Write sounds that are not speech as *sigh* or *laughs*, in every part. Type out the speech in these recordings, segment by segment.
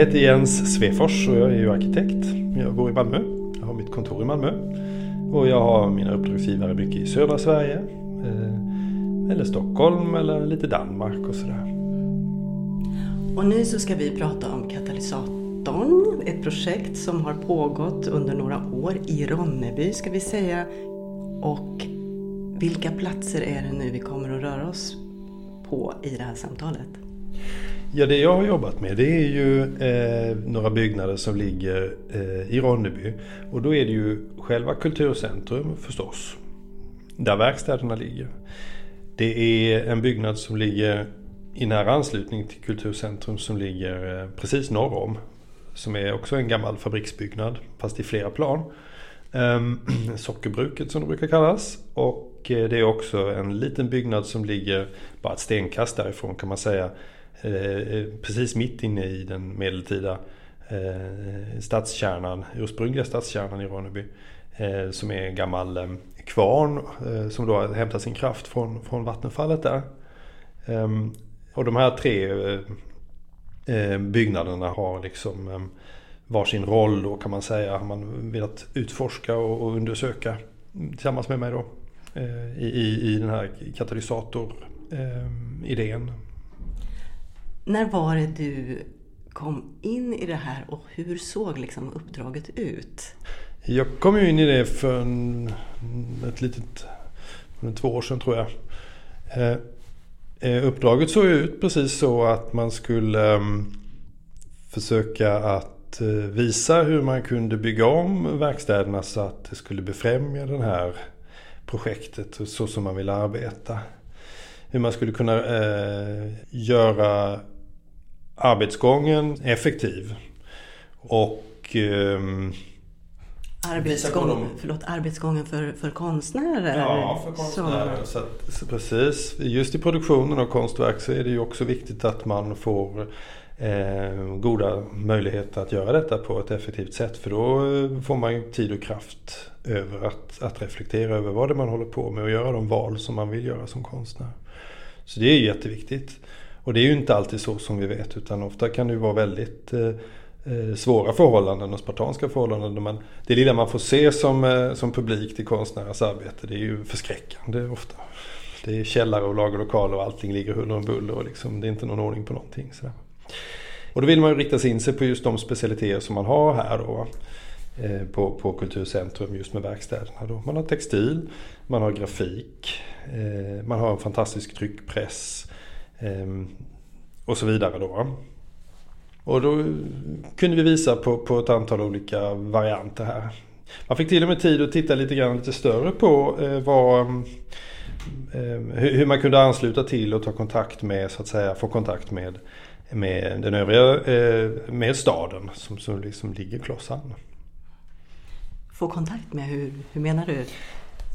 Jag heter Jens Svefors och jag är ju arkitekt. Jag bor i Malmö. Jag har mitt kontor i Malmö. Och jag har mina uppdragsgivare mycket i södra Sverige. Eh, eller Stockholm eller lite Danmark och sådär. Och nu så ska vi prata om katalysatorn. Ett projekt som har pågått under några år i Ronneby ska vi säga. Och vilka platser är det nu vi kommer att röra oss på i det här samtalet? Ja, det jag har jobbat med det är ju eh, några byggnader som ligger eh, i Ronneby. Och då är det ju själva Kulturcentrum förstås, där verkstäderna ligger. Det är en byggnad som ligger i nära anslutning till Kulturcentrum som ligger eh, precis norr om. Som är också en gammal fabriksbyggnad, fast i flera plan. Ehm, *clears throat* sockerbruket som det brukar kallas. Och eh, det är också en liten byggnad som ligger bara ett stenkast därifrån kan man säga Eh, eh, precis mitt inne i den medeltida eh, stadskärnan, ursprungliga stadskärnan i Ronneby. Som är en gammal kvarn som då hämtar sin kraft från, från vattenfallet där. Ehm, och de här tre byggnaderna har liksom ehm, varsin roll då kan man säga. Har man velat utforska och undersöka tillsammans med mig då. I, i, i den här katalysator-idén. Ehm, när var det du kom in i det här och hur såg liksom uppdraget ut? Jag kom ju in i det för en, ett litet, för två år sedan tror jag. Eh, eh uppdraget såg ut precis så att man skulle eh, försöka att eh, visa hur man kunde bygga om verkstäderna så att det skulle befrämja det här projektet så som man ville arbeta. Hur man skulle kunna eh, göra arbetsgången effektiv. Och eh, Arbetsgång, förlåt, arbetsgången för, för konstnärer? Ja, för konstnärer. Så. att, så precis. Just i produktionen av konstverk så är det ju också viktigt att man får eh, goda möjligheter att göra detta på ett effektivt sätt. För då eh, får man tid och kraft över att, att reflektera över vad det är man håller på med och göra de val som man vill göra som konstnär. Så det är jätteviktigt. Och det är ju inte alltid så som vi vet utan ofta kan det ju vara väldigt eh, eh svåra förhållanden och spartanska förhållanden. Man, det lilla man får se som, eh, som publik till konstnärers arbete det är ju förskräckande ofta. Det är källare och lagerlokaler och allting ligger huller om buller och liksom, det är inte någon ordning på någonting. Sådär. Och då vill man ju rikta in sig på just de specialiteter som man har här då. Eh, på, på Kulturcentrum just med verkstäderna. Då. Man har textil, man har grafik, eh, man har en fantastisk tryckpress. Ehm, och så vidare då. Och då kunde vi visa på, på ett antal olika varianter här. Man fick till och med tid att titta lite grann lite större på eh, vad, eh, hur man kunde ansluta till och ta kontakt med, så att säga, få kontakt med, med den övriga, eh, med staden som, som liksom ligger klossan. Få kontakt med, hur, hur menar du?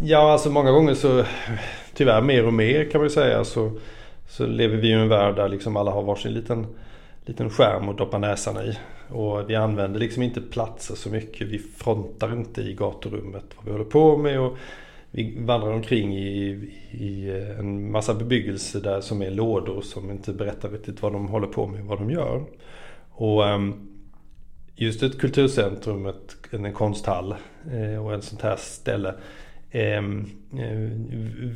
Ja, alltså många gånger så, tyvärr mer och mer kan man säga, så så lever vi i en värld där liksom alla har varsin liten, liten skärm att doppa näsan i. Och vi använder liksom inte platser så mycket. Vi frontar inte i gaturummet vad vi håller på med. Och vi vandrar omkring i, i en massa bebyggelse där som är lådor som inte berättar riktigt vad de håller på med, vad de gör. Och ehm, just ett kulturcentrum, ett, en konsthall eh, och ett sånt här ställe Ehm,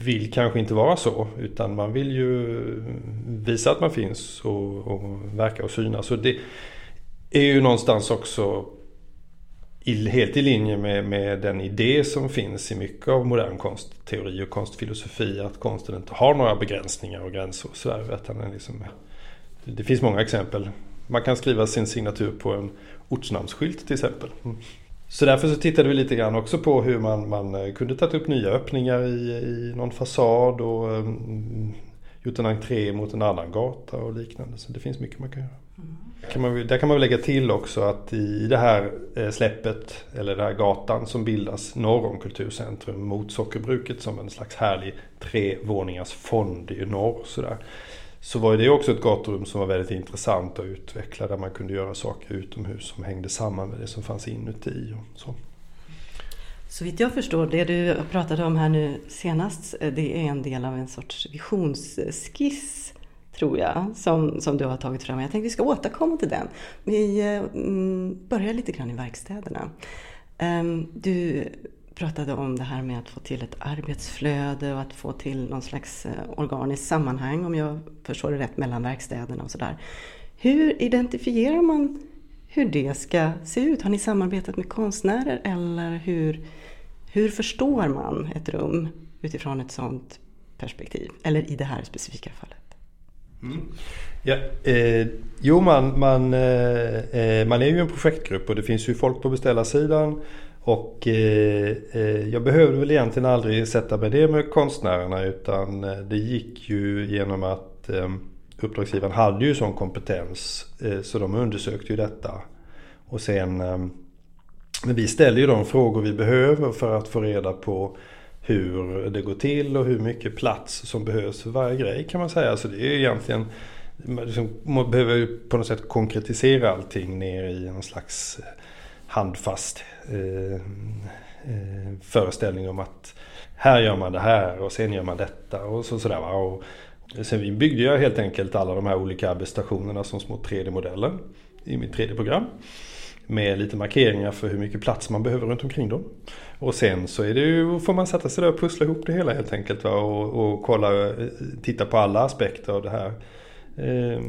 vill kanske inte vara så utan man vill ju visa att man finns och, och verka och synas. Så det är ju någonstans också helt i linje med, med, den idé som finns i mycket av modern konstteori och konstfilosofi. Att konsten inte har några begränsningar och gränser och sådär. Utan liksom, det finns många exempel. Man kan skriva sin signatur på en ortsnamnsskylt till exempel. Mm. Så därför så tittade vi lite grann också på hur man, man eh, kunde tagit upp nya öppningar i, i någon fasad och um, gjort en entré mot en annan gata och liknande. Så det finns mycket man kan göra. Mm. Kan man, där kan man lägga till också att i det här eh, släppet, eller den här gatan som bildas norr om Kulturcentrum mot sockerbruket som en slags härlig trevåningars fond i norr. Sådär så var det också ett gaturum som var väldigt intressant att utveckla där man kunde göra saker utomhus som hängde samman med det som fanns inuti. Och så. Så vitt jag förstår, det du pratade om här nu senast, eh, det är en del av en sorts visionsskiss tror jag, som, som du har tagit fram. Jag tänkte vi ska återkomma till den. Vi eh, mm, börjar lite grann i verkstäderna. Ehm, du pratade om det här med att få till ett arbetsflöde och att få till någon slags eh, organiskt sammanhang, om jag förstår det rätt, mellan verkstäderna och sådär. Hur identifierar man hur det ska se ut? Har ni samarbetat med konstnärer eller hur, hur förstår man ett rum utifrån ett sådant perspektiv? Eller i det här specifika fallet? Mm. Ja, eh, jo, man, man, eh, eh man är ju en projektgrupp och det finns ju folk på beställarsidan. Och eh, eh jag behövde väl egentligen aldrig sätta mig det med konstnärerna utan eh, det gick ju genom att eh, uppdragsgivaren hade ju sån kompetens eh, så de undersökte ju detta. Och sen eh, men vi ställer ju de frågor vi behöver för att få reda på hur det går till och hur mycket plats som behövs för varje grej kan man säga. Så det är egentligen liksom, man behöver på något sätt konkretisera allting ner i en slags eh, handfast Eh, eh, föreställning om att här gör man det här och sen gör man detta och så, sådär. Va? Och sen byggde jag helt enkelt alla de här olika arbetsstationerna som små 3D-modeller i mitt 3D-program. Med lite markeringar för hur mycket plats man behöver runt omkring dem. Och sen så är det ju, får man sätta sig där och pussla ihop det hela helt enkelt. Va? Och, och kolla, eh, titta på alla aspekter av det här. Eh,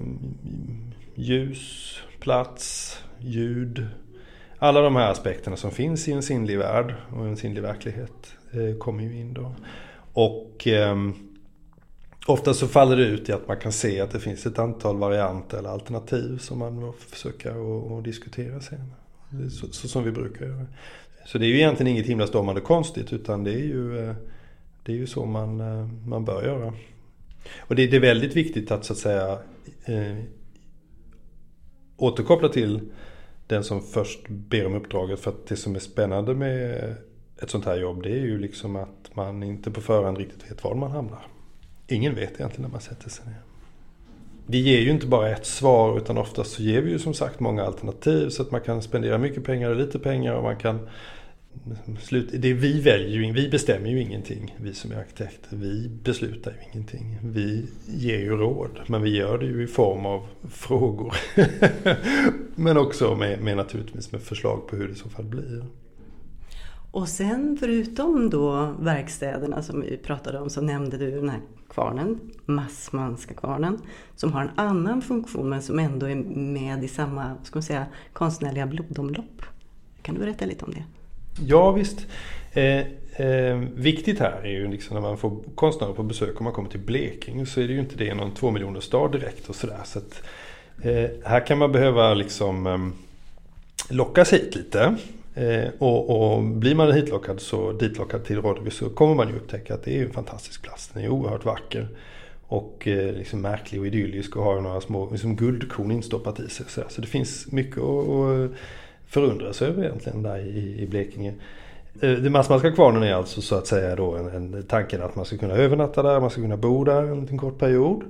ljus, plats, ljud, alla de här aspekterna som finns i en sinnlig värld och en sinnlig verklighet eh, kommer ju in då. Och eh, ofta så faller det ut i att man kan se att det finns ett antal varianter eller alternativ som man får försöka och, och diskutera sen. Så, så, som vi brukar göra. Så det är ju egentligen inget himla stormande konstigt utan det är ju, eh, det är ju så man, eh, man bör göra. Och det, det är väldigt viktigt att så att säga eh, återkoppla till den som först ber om uppdraget. För att det som är spännande med ett sånt här jobb det är ju liksom att man inte på förhand riktigt vet var man hamnar. Ingen vet egentligen när man sätter sig ner. Vi ger ju inte bara ett svar utan oftast så ger vi ju som sagt många alternativ så att man kan spendera mycket pengar och lite pengar och man kan Slut, det vi väljer ju, vi bestämmer ju ingenting, vi som är arkitekter. Vi beslutar ju ingenting. Vi ger ju råd, men vi gör det ju i form av frågor. *laughs* men också med, med naturligtvis med förslag på hur det i så fall blir. Och sen förutom då verkstäderna som vi pratade om så nämnde du den här kvarnen, Massmanska kvarnen, som har en annan funktion men som ändå är med i samma ska man säga, konstnärliga blodomlopp. Kan du berätta lite om det? Ja visst. Eh, eh, viktigt här är ju liksom när man får konstnärer på besök och man kommer till Blekinge så är det ju inte det någon två miljoner stad direkt och sådär. Så att, eh, här kan man behöva liksom ehm, lockas hit lite. Eh, och, och, blir man hitlockad så ditlockad till Ronneby så kommer man ju upptäcka att det är en fantastisk plats. Den är oerhört vacker. Och eh, liksom märklig och idyllisk och har några små liksom guldkorn instoppat i sig. Så, så det finns mycket att förundras över egentligen där i, i Blekinge. Eh, det Massmanska kvarnen är alltså så att säga då en, en tanken att man ska kunna övernatta där, man ska kunna bo där en liten kort period.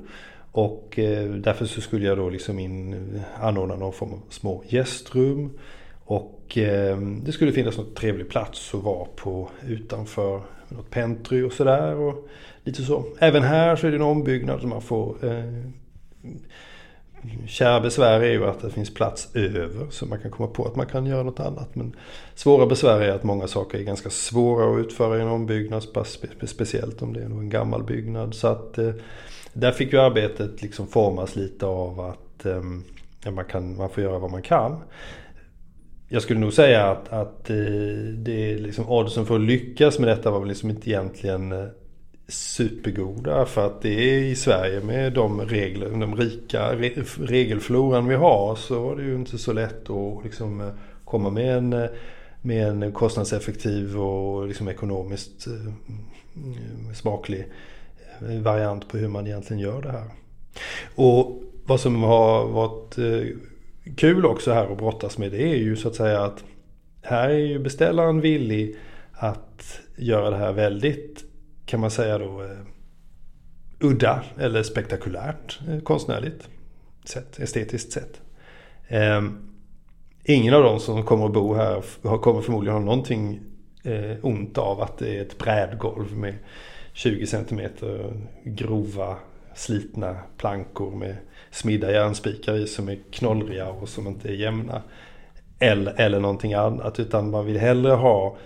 Och eh, därför så skulle jag då liksom in, eh, anordna någon form av små gästrum. Och eh, det skulle finnas något trevlig plats att vara på utanför något pentry och sådär. Och lite så. Även här så är det en ombyggnad som man får eh, Kära besvär är ju att det finns plats över så man kan komma på att man kan göra något annat. Men svåra besvär är att många saker är ganska svåra att utföra i en ombyggnad. Speciellt om det är en gammal byggnad. Så att eh, där fick ju arbetet liksom formas lite av att eh, ja, man, kan, man får göra vad man kan. Jag skulle nog säga att, att eh, det är liksom oddsen för att lyckas med detta var väl liksom inte egentligen supergoda. För att det är i Sverige med de regler, de rika regelfloran vi har så var det ju inte så lätt att liksom eh, komma med en, eh, med en kostnadseffektiv och liksom ekonomiskt eh, mm, smaklig variant på hur man egentligen gör det här. Och vad som har varit kul också här att brottas med det är ju så att säga att här är ju beställaren villig att göra det här väldigt kan man säga då eh, udda eller spektakulärt eh, konstnärligt sett, estetiskt sett. Ehm, ingen av dem som kommer att bo här kommer förmodligen ha någonting eh, ont av att det är ett brädgolv med 20 cm grova slitna plankor med smidda järnspikar i som är knollriga och som inte är jämna. Eller, eller någonting annat utan man vill hellre ha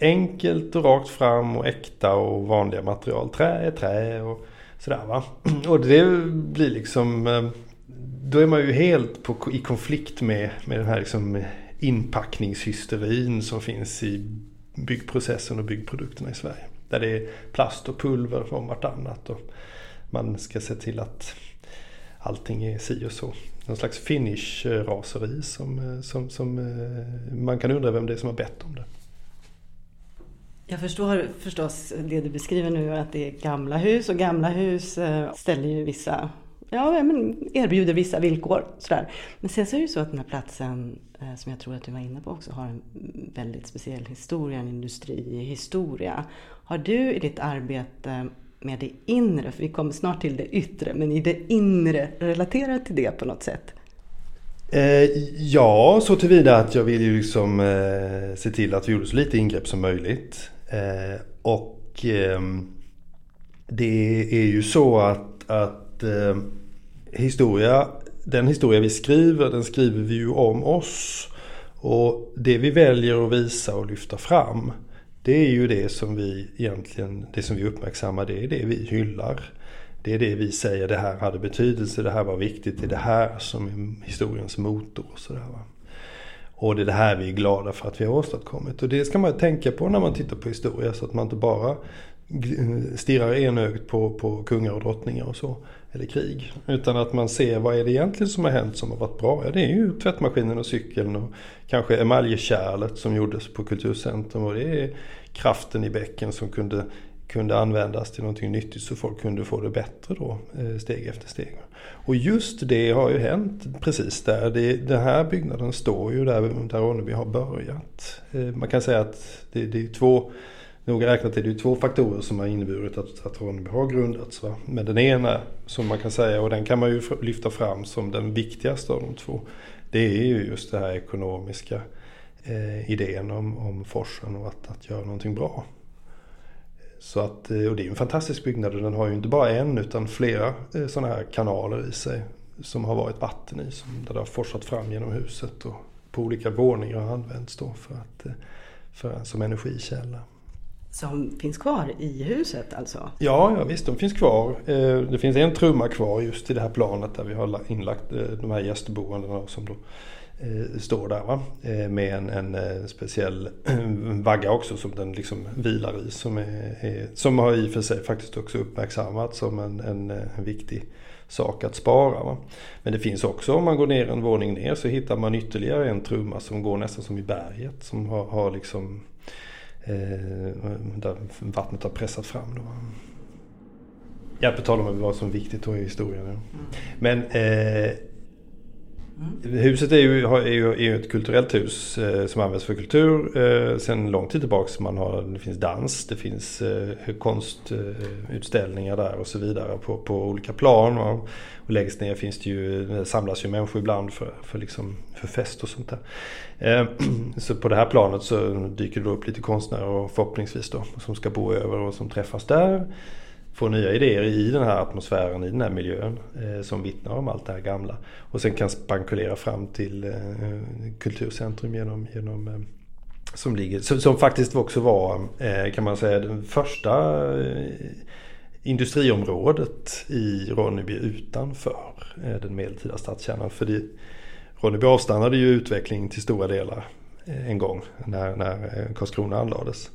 enkelt och rakt fram och äkta och vanliga material. Trä är trä och sådär va. *clears throat* Och det blir liksom eh, då är man ju helt på, i konflikt med, med den här liksom inpackningshysterin som finns i byggprocessen och byggprodukterna i Sverige. Där det är plast och pulver från vartannat och man ska se till att allting är si och så. Någon slags finish-raseri som, eh, som, som eh, man kan undra vem det är som har bett om det. Jag förstår förstås det du beskriver nu att det är gamla hus och gamla hus eh, ställer ju vissa ja, men erbjuder vissa villkor. Sådär. Men sen så är det ju så att den här platsen, eh, som jag tror att du var inne på också, har en väldigt speciell historia, en industrihistoria. Har du i ditt arbete med det inre, för vi kommer snart till det yttre, men i det inre relaterat till det på något sätt? Eh, ja, så tillvida att jag vill ju liksom se till att vi gjorde så lite ingrepp som möjligt. Eh, och eh, det är ju så att, att eh, historia, den historia vi skriver, den skriver vi ju om oss. Och det vi väljer att visa och lyfta fram, det är ju det som vi egentligen, det som vi uppmärksammar, det är det vi hyllar. Det är det vi säger, det här hade betydelse, det här var viktigt, det är det här som är historiens motor. Och, sådär, va? Och det är det här vi är glada för att vi har åstadkommit. Och det ska man tänka på när man tittar på historia så att man inte bara stirrar enögt på, på kungar och drottningar och så eller krig. Utan att man ser vad är det egentligen som har hänt som har varit bra. Ja, det är ju tvättmaskinen och cykeln och kanske emaljkärlet som gjordes på Kulturcentrum. Och det är kraften i bäcken som kunde, kunde användas till någonting nyttigt så folk kunde få det bättre då eh, steg efter steg. Och just det har ju hänt precis där. Det, den här byggnaden står ju där, där Ronneby har börjat. Eh, man kan säga att det, det är två Noga räknat är det ju två faktorer som har inneburit att, att Ronneby har grundats. Va? Men den ena som man kan säga, och den kan man ju lyfta fram som den viktigaste av de två. Det är ju just det här ekonomiska eh, idén om, om forsen och att, att göra någonting bra. Så att, eh, och det är en fantastisk byggnad och den har ju inte bara en utan flera eh, sådana här kanaler i sig. Som har varit vatten i, som, där det har forsat fram genom huset och på olika våningar har använts då för att, eh, för, som energikälla som finns kvar i huset alltså? Ja, ja visst de finns kvar. Det finns en trumma kvar just i det här planet där vi har inlagt de här gästboendena som då står där va? med en, en speciell *clears throat* vagga också som den liksom vilar i. Som, är, är, som har i och för sig faktiskt också uppmärksammats som en, en, en viktig sak att spara. Va? Men det finns också om man går ner en våning ner så hittar man ytterligare en trumma som går nästan som i berget. Som har, har liksom Eh, där vattnet har pressat fram. Då. Ja, på tal om vad som är viktigt då i historien. Ja. Mm. Men eh, Mm. Huset är ju, är, ju, är ju ett kulturellt hus eh, som används för kultur eh, sedan lång tid tillbaks. Man har, det finns dans, det finns eh, konstutställningar eh, där och så vidare på, på olika plan. Och, och längst ner finns det ju, det samlas ju människor ibland för, för, liksom, för fest och sånt där. Eh, *clears throat* så på det här planet så dyker det upp lite konstnärer och förhoppningsvis då som ska bo över och som träffas där få nya idéer i den här atmosfären, i den här miljön eh, som vittnar om allt det här gamla. Och sen kan spankulera fram till eh, kulturcentrum genom, genom eh, som, ligger, som, som, faktiskt också var, eh, kan man säga, den första eh, industriområdet i Ronneby utanför eh, den medeltida stadskärnan. För det, Ronneby avstannade ju utvecklingen till stora delar en gång när, när Karlskrona anlades.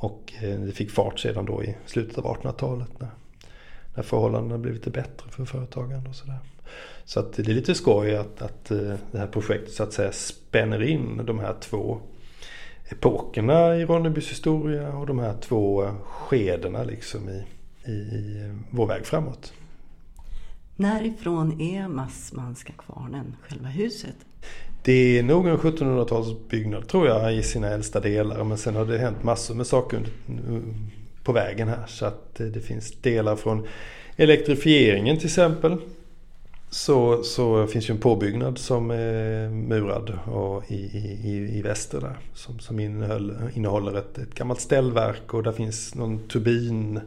Och eh, det fick fart sedan då i slutet av 1800-talet när, när förhållandena blev lite bättre för företagande och sådär. Så att det är lite skoj att, att eh, det här projektet så att säga spänner in de här två epokerna i Ronnebys historia och de här två skedena liksom i, i, i eh, vår väg framåt. Närifrån är Massmanska kvarnen, själva huset? Det är nog en 1700-talsbyggnad tror jag i sina äldsta delar. Men sen har det hänt massor med saker eh, på vägen här. Så att eh, det finns delar från elektrifieringen till exempel. Så, så finns ju en påbyggnad som är murad och i, i, i väster där. Som, som innehåller ett, ett gammalt ställverk och där finns någon turbin eh,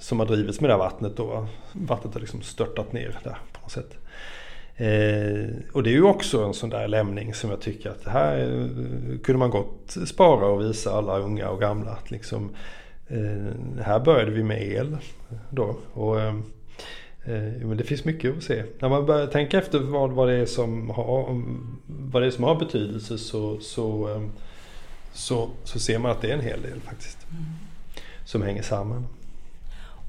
som har drivits med det här vattnet då. Vattnet har liksom störtat ner där på något sätt. Eh, och det är ju också en sån där lämning som jag tycker att här eh, kunde man gott spara och visa alla unga och gamla att liksom eh, här började vi med el då. Och, eh, eh, men det finns mycket att se. När man börjar tänka efter vad, vad, det, är som har, vad det är som har betydelse så, så, eh, så, så ser man att det är en hel del faktiskt. Mm. Som hänger samman.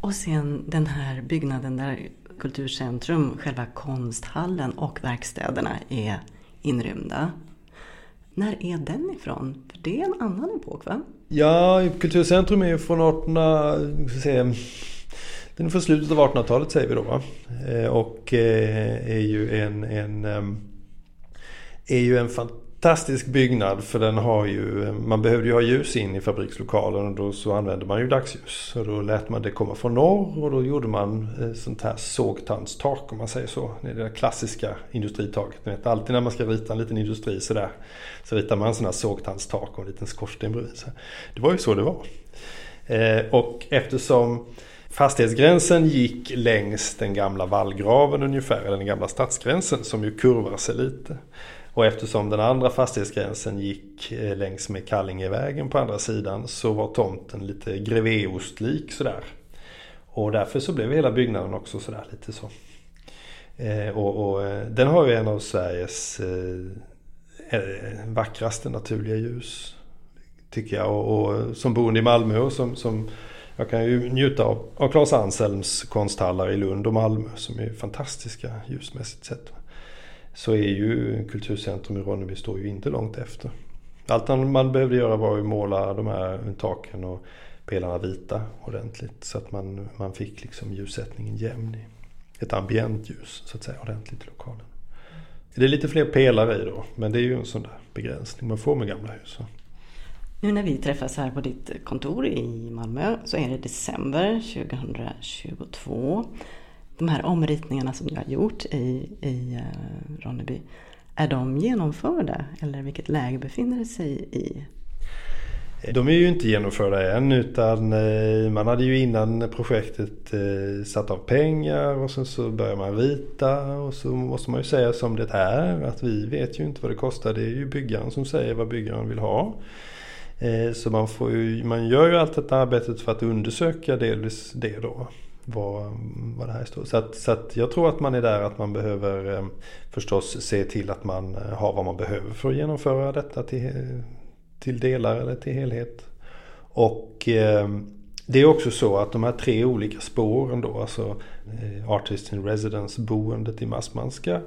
Och sen den här byggnaden där Kulturcentrum, själva konsthallen och verkstäderna är inrymda. När är den ifrån? För det är en annan epok va? Ja, Kulturcentrum är från 18... Den är från slutet av 1800-talet säger vi då va? Eh, och eh, är ju en, en ehm, är ju en fantastisk Fantastisk byggnad för den har ju, man behövde ju ha ljus in i fabrikslokalen och då så använde man ju dagsljus. Och då lät man det komma från norr och då gjorde man eh, sånt här sågtandstak om man säger så. Det är det där klassiska industritaket. Ni vet, alltid när man ska rita en liten industri sådär så ritar man sådana här sågtandstak och en liten skorsten bredvid. Det var ju så det var. Eh, och eftersom Fastighetsgränsen gick längs den gamla vallgraven ungefär, eller den gamla stadsgränsen som ju kurvar sig lite. Och eftersom den andra fastighetsgränsen gick eh, längs med Kallingevägen på andra sidan så var tomten lite grevéostlik sådär. Och därför så blev hela byggnaden också sådär lite så. Eh, och, och, eh, den har ju en av Sveriges vackraste naturliga ljus. Tycker jag. Och, och som boende i Malmö och som, som jag kan ju njuta av, av Claes Anselms konsthallar i Lund och Malmö som är fantastiska ljusmässigt sett så är ju Kulturcentrum i Ronneby står ju inte långt efter. Allt man behövde göra var att måla de här taken och pelarna vita ordentligt så att man, man fick liksom ljussättningen jämn. Ett ambient ljus så att säga ordentligt i lokalen. Det är lite fler pelare i då men det är ju en sån där begränsning man får med gamla hus. Nu när vi träffas här på ditt kontor i Malmö så är det december 2022 de här omritningarna som du har gjort i, i eh, Ronneby, är de genomförda eller vilket läge befinner det sig i? De är ju inte genomförda än utan eh, man hade ju innan projektet eh, satt av pengar och sen så börjar man rita och så måste man ju säga som det är att vi vet ju inte vad det kostar. Det är ju byggaren som säger vad byggaren vill ha. Så man, får ju, man gör ju allt detta arbetet för att undersöka delvis det då vad, vad det här står. Så, att, så att jag tror att man är där att man behöver eh, förstås se till att man eh, har vad man behöver för att genomföra detta till, till delar eller till helhet. Och eh, det är också så att de här tre olika spåren då, alltså eh, Artist in Residence, boendet i Massmanska,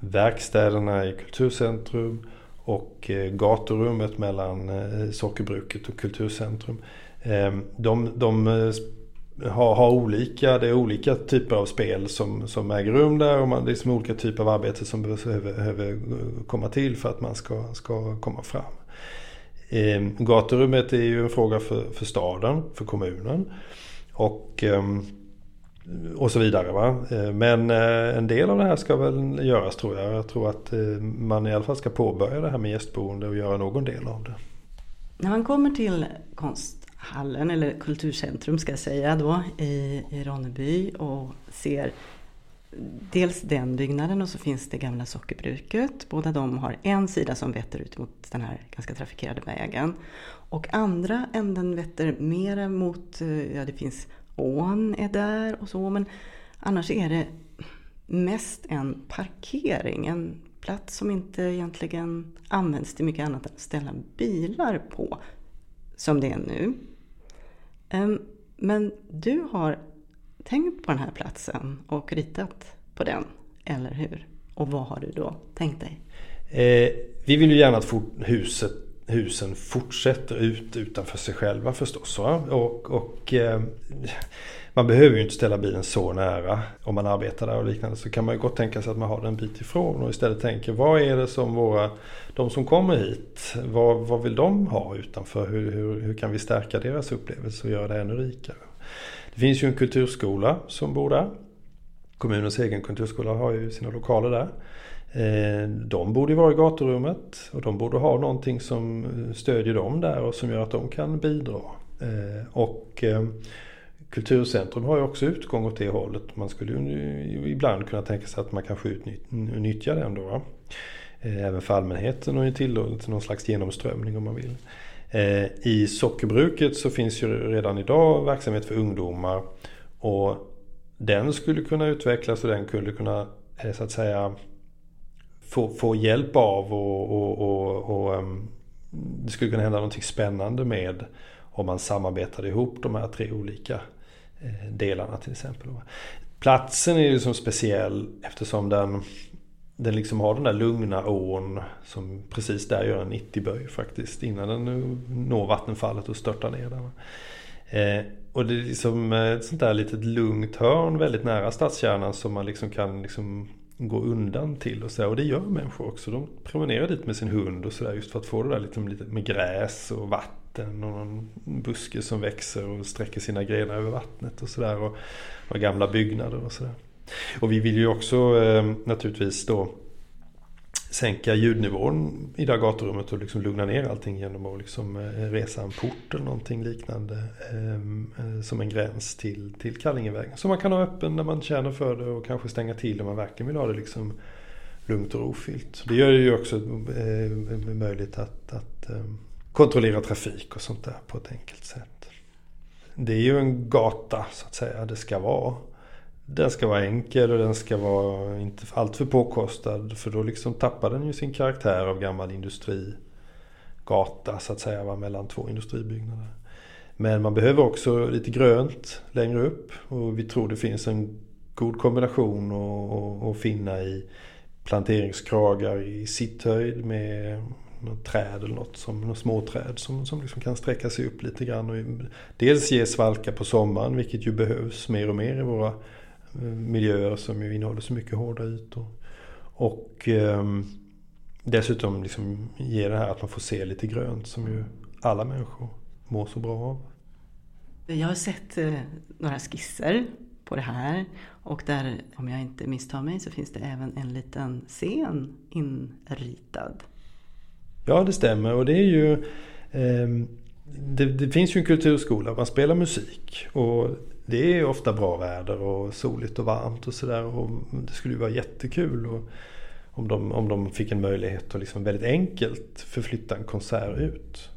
verkstäderna i Kulturcentrum och eh, gatorummet gaturummet mellan eh, Sockerbruket och Kulturcentrum. De, de har, har olika, det är olika typer av spel som, som äger rum där och man, det är liksom olika typer av arbete som behöver, behöver komma till för att man ska, ska komma fram. Eh, gaturummet är ju en fråga för, för staden, för kommunen och, eh, och så vidare. Va? Ehm, eh, men en del av det här ska väl göras tror jag. Jag tror att eh, man i alla fall ska påbörja det här med gästboende och göra någon del av det. När man kommer till konst hallen, eller kulturcentrum ska jag säga då, i, i Ronneby och ser dels den byggnaden och så finns det gamla sockerbruket. Båda de har en sida som vetter ut mot den här ganska trafikerade vägen. Och andra änden vetter mer mot, eh, ja det finns ån är där och så, men annars är det mest en parkering, en plats som inte egentligen används till mycket annat än att ställa bilar på, som det är nu. Ehm, men du har tänkt på den här platsen och ritat på den, eller hur? Och vad har du då tänkt dig? Eh, vi vill ju gärna att huset, husen fortsätter ut utanför sig själva förstås. Och, och eh, man behöver ju inte ställa bilen så nära om man arbetar där och liknande. Så kan man ju gott tänka sig att man har den en bit ifrån och istället tänker vad är det som våra, de som kommer hit, vad, vad vill de ha utanför? Hur, hur, hur kan vi stärka deras upplevelse och göra det ännu rikare? Det finns ju en kulturskola som bor där. Kommunens egen kulturskola har ju sina lokaler där. Eh, de borde vara i gaturummet och de borde ha någonting som stödjer dem där och som gör att de kan bidra. Eh, och eh, Kulturcentrum har ju också utgång åt det hållet. Man skulle ju ibland kunna tänka sig att man kanske utnyttjar den då. Även för allmänheten och tillåter någon slags genomströmning om man vill. I sockerbruket så finns ju redan idag verksamhet för ungdomar. Och den skulle kunna utvecklas och den skulle kunna så att säga få, få hjälp av och, och, och, och um, det skulle kunna hända någonting spännande med om man samarbetade ihop de här tre olika eh, delarna till exempel. Platsen är ju som speciell eftersom den, den liksom har den där lugna ån som precis där gör en 90-böj faktiskt innan den når vattenfallet och störtar ner där. Eh, och det är liksom ett sånt där litet lugnt hörn väldigt nära stadskärnan som man liksom kan liksom gå undan till och så. Och det gör människor också. De promenerar dit med sin hund och sådär just för att få det där liksom lite med gräs och vatten och någon buske som växer och sträcker sina grenar över vattnet och sådär. Och, och gamla byggnader och sådär. Och vi vill ju också eh, naturligtvis då sänka ljudnivån i det här gaturummet och liksom lugna ner allting genom att liksom eh, resa en port eller någonting liknande ehm, eh, som en gräns till, till Kallingevägen. Så man kan ha öppen när man känner för det och kanske stänga till om man verkligen vill ha det liksom lugnt och rofyllt. Det gör det ju också eh, möjligt att, att ehm, kontrollera trafik och sånt där på ett enkelt sätt. Det är ju en gata så att säga det ska vara den ska vara enkel och den ska vara inte alltför påkostad. För då liksom tappar den ju sin karaktär av gammal industrigata så att säga va, mellan två industribyggnader. Men man behöver också lite grönt längre upp och vi tror det finns en god kombination att finna i planteringskragar i sitthöjd med något träd eller något, som, något småträd som, som liksom kan sträcka sig upp lite grann. Och dels ge svalka på sommaren, vilket ju behövs mer och mer i våra miljöer som ju innehåller så mycket hårda ytor. Och eh, dessutom liksom ger det här att man får se lite grönt som ju alla människor mår så bra av. Jag har sett eh, några skisser på det här och där, om jag inte misstar mig, så finns det även en liten scen inritad. Ja, det stämmer och det är ju eh, det, det, finns ju en kulturskola, man spelar musik och det är ofta bra väder och soligt och varmt och sådär. Det skulle ju vara jättekul och, om, de, om de fick en möjlighet att liksom väldigt enkelt förflytta en konsert ut.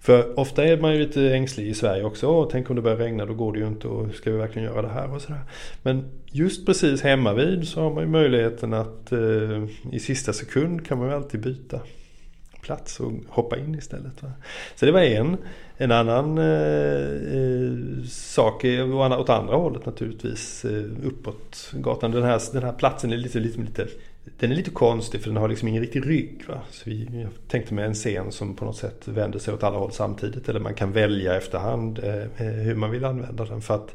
För ofta är man ju lite ängslig i Sverige också. Åh, tänk om det börjar regna, då går det ju inte och ska vi verkligen göra det här och sådär. Men just precis hemma vid så har man ju möjligheten att eh, i sista sekund kan man ju alltid byta plats och hoppa in istället. Va? Så det var en. En annan eh, eh sak är åt andra hållet naturligtvis. Eh, uppåt gatan. Den här, den här platsen är lite, lite, lite den är lite konstig för den har liksom ingen riktig rygg. Va? Så vi, jag tänkte mig en scen som på något sätt vänder sig åt alla håll samtidigt. Eller man kan välja efterhand eh, eh hur man vill använda den. För att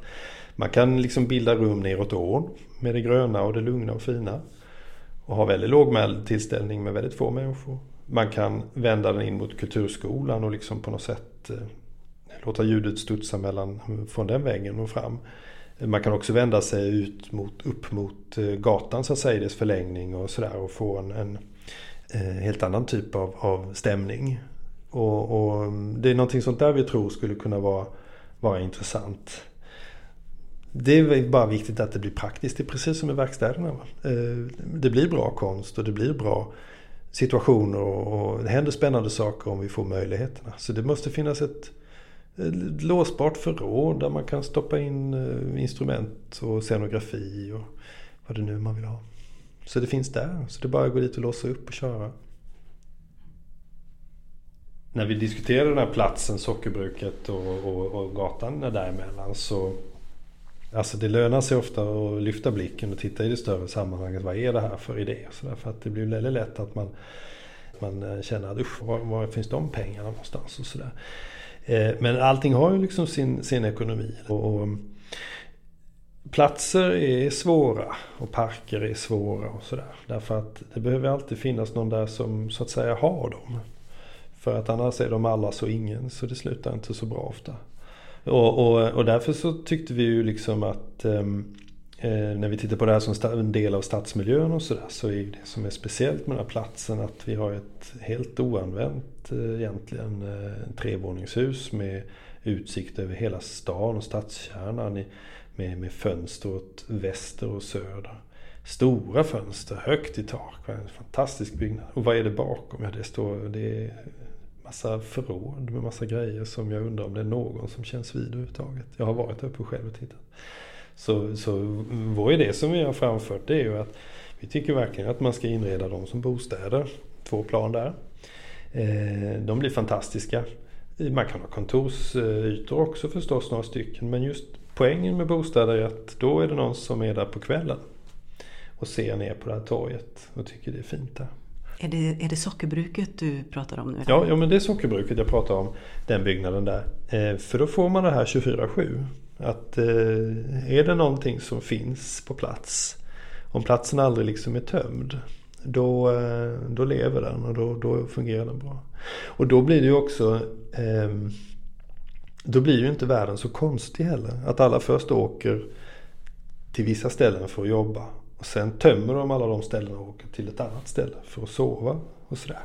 man kan liksom bilda rum neråt ån med det gröna och det lugna och fina. Och ha väldigt lågmäld tillställning med väldigt få människor man kan vända den in mot kulturskolan och liksom på något sätt eh, låta ljudet studsa mellan, från den väggen och fram. Man kan också vända sig ut mot, upp mot eh, gatan så att säga, dess förlängning och sådär och få en, en eh, helt annan typ av, av stämning. Och, och, mm, det är någonting sånt där vi tror skulle kunna vara, vara intressant. Det är bara viktigt att det blir praktiskt. Det är precis som i verkstäderna. Det blir bra konst och det blir bra situationer och, det händer spännande saker om vi får möjligheterna. Så det måste finnas ett, ett låsbart förråd där man kan stoppa in eh, instrument och scenografi och vad det nu man vill ha. Så det finns där. Så det är bara att gå dit och låsa upp och köra. När vi diskuterade den här platsen, sockerbruket och, och, och gatan däremellan så Alltså det lönar sig ofta att lyfta blicken och titta i det större sammanhanget. Vad är det här för idé? Så för att det blir väldigt lätt att man, man eh, känner att usch, var, var finns de pengarna någonstans? Och så där. Eh, men allting har ju liksom sin, sin ekonomi. Och, och, platser är svåra och parker är svåra och sådär. Därför att det behöver alltid finnas någon där som så att säga har dem. För att annars är de alla så ingen så det slutar inte så bra ofta. Och, och, och därför så tyckte vi ju liksom att ehm, eh, när vi tittar på det här som en del av stadsmiljön och sådär så är det som är speciellt med den här platsen att vi har ett helt oanvänt eh, egentligen eh, trevåningshus med utsikt över hela stan och stadskärnan med, med fönster åt väster och söder. Stora fönster, högt i tak. En fantastisk byggnad. Och vad är det bakom? Ja, det står... Det är massa förråd med massa grejer som jag undrar om det är någon som känns vid överhuvudtaget. Jag har varit uppe själv och tittat. Så, så vår idé som vi har framfört det är ju att vi tycker verkligen att man ska inreda dem som bostäder. Två plan där. Eh, de blir fantastiska. Man kan ha kontorsytor också förstås, några stycken. Men just poängen med bostäder är att då är det någon som är där på kvällen och ser ner på det här torget och tycker det är fint där. Är det, är det sockerbruket du pratar om nu? Ja, ja, men det är sockerbruket jag pratar om. Den byggnaden där. Eh, för då får man det här 24-7. Att eh, är det någonting som finns på plats. Om platsen aldrig liksom är tömd. Då, eh, då lever den och då, då fungerar den bra. Och då blir det ju också eh, Då blir ju inte världen så konstig heller. Att alla först åker till vissa ställen för att jobba. Och sen tömmer de alla de ställena och åker till ett annat ställe för att sova och sådär.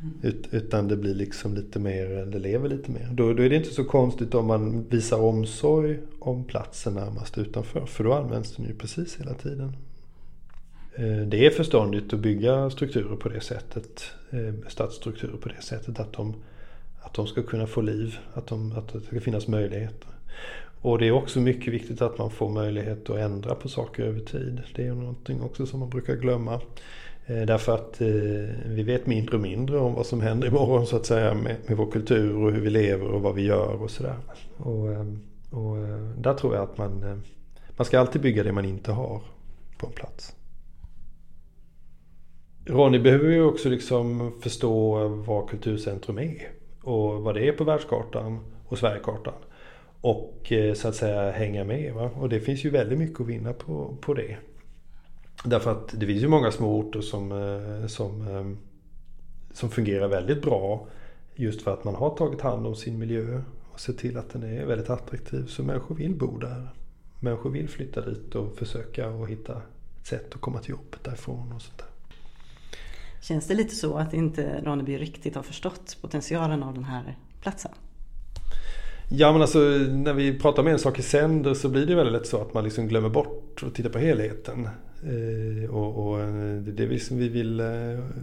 Mm. Ut, utan det blir liksom lite mer, det lever lite mer. Då, då, är det inte så konstigt om man visar omsorg om platsen närmast utanför. För då används den ju precis hela tiden. Eh, det är förståndigt att bygga strukturer på det sättet. Eh, stadsstrukturer på det sättet att de, att de ska kunna få liv. Att, de, att det ska finnas möjligheter. Och det är också mycket viktigt att man får möjlighet att ändra på saker över tid. Det är någonting också som man brukar glömma. Eh, därför att eh, vi vet mindre och mindre om vad som händer imorgon så att säga med, med vår kultur och hur vi lever och vad vi gör och sådär. Och, eh, och där tror jag att man, man ska alltid bygga det man inte har på en plats. Ronny behöver ju också liksom förstå vad Kulturcentrum är. Och vad det är på världskartan och Sverigekartan. Och eh, så att säga hänga med. Va? Och det finns ju väldigt mycket att vinna på, på det. Därför att det finns ju många små orter som, eh, som, eh, som fungerar väldigt bra. Just för att man har tagit hand om sin miljö och sett till att den är väldigt attraktiv. Så människor vill bo där. Människor vill flytta dit och försöka och hitta ett sätt att komma till jobbet därifrån och sånt där. Känns det lite så att inte Ronneby riktigt har förstått potentialen av den här platsen? Ja men alltså när vi pratar om en sak i sänder så blir det väldigt lätt så att man liksom glömmer bort att titta på helheten. Eh, och, och, eh, det är det som vi vill eh,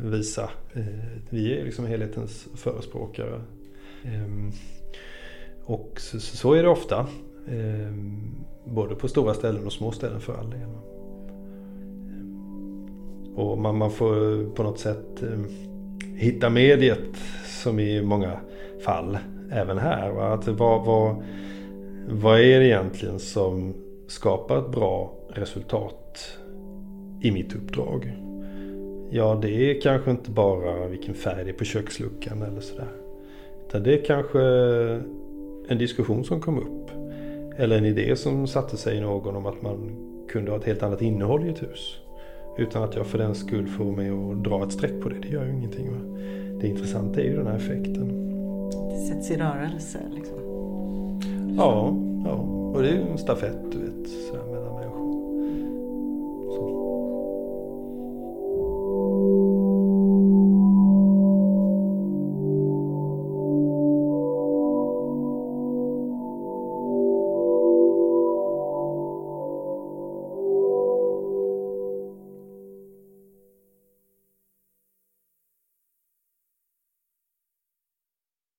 visa. Eh, vi är liksom helhetens förespråkare. Eh, och så, så, är det ofta. Eh, både på stora ställen och små ställen för all del. Eh, och man, man får på något sätt eh, hitta mediet som i många fall även här. Va? Att vad, vad, vad är det egentligen som skapar ett bra resultat i mitt uppdrag? Ja, det är kanske inte bara vilken färg det är på köksluckan eller sådär. Utan det är kanske en diskussion som kom upp. Eller en idé som satte sig i någon om att man kunde ha ett helt annat innehåll i ett hus. Utan att jag för den skull får mig att dra ett streck på det. Det gör ju ingenting. Va? Det intressanta är ju den här effekten. Sätts i rörelse liksom? Ja, ja. och det är ju en stafett.